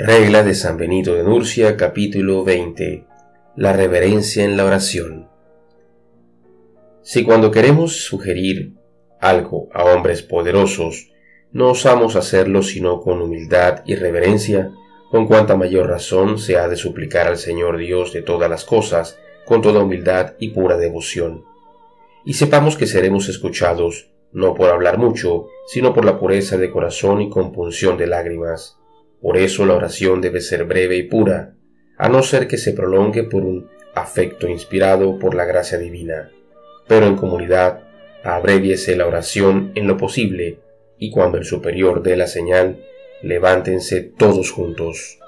Regla de San Benito de Nurcia, capítulo 20. La reverencia en la oración. Si cuando queremos sugerir algo a hombres poderosos, no osamos hacerlo sino con humildad y reverencia, con cuanta mayor razón se ha de suplicar al Señor Dios de todas las cosas, con toda humildad y pura devoción. Y sepamos que seremos escuchados, no por hablar mucho, sino por la pureza de corazón y compunción de lágrimas. Por eso la oración debe ser breve y pura, a no ser que se prolongue por un afecto inspirado por la gracia divina. Pero en comunidad, abreviese la oración en lo posible, y cuando el superior dé la señal, levántense todos juntos.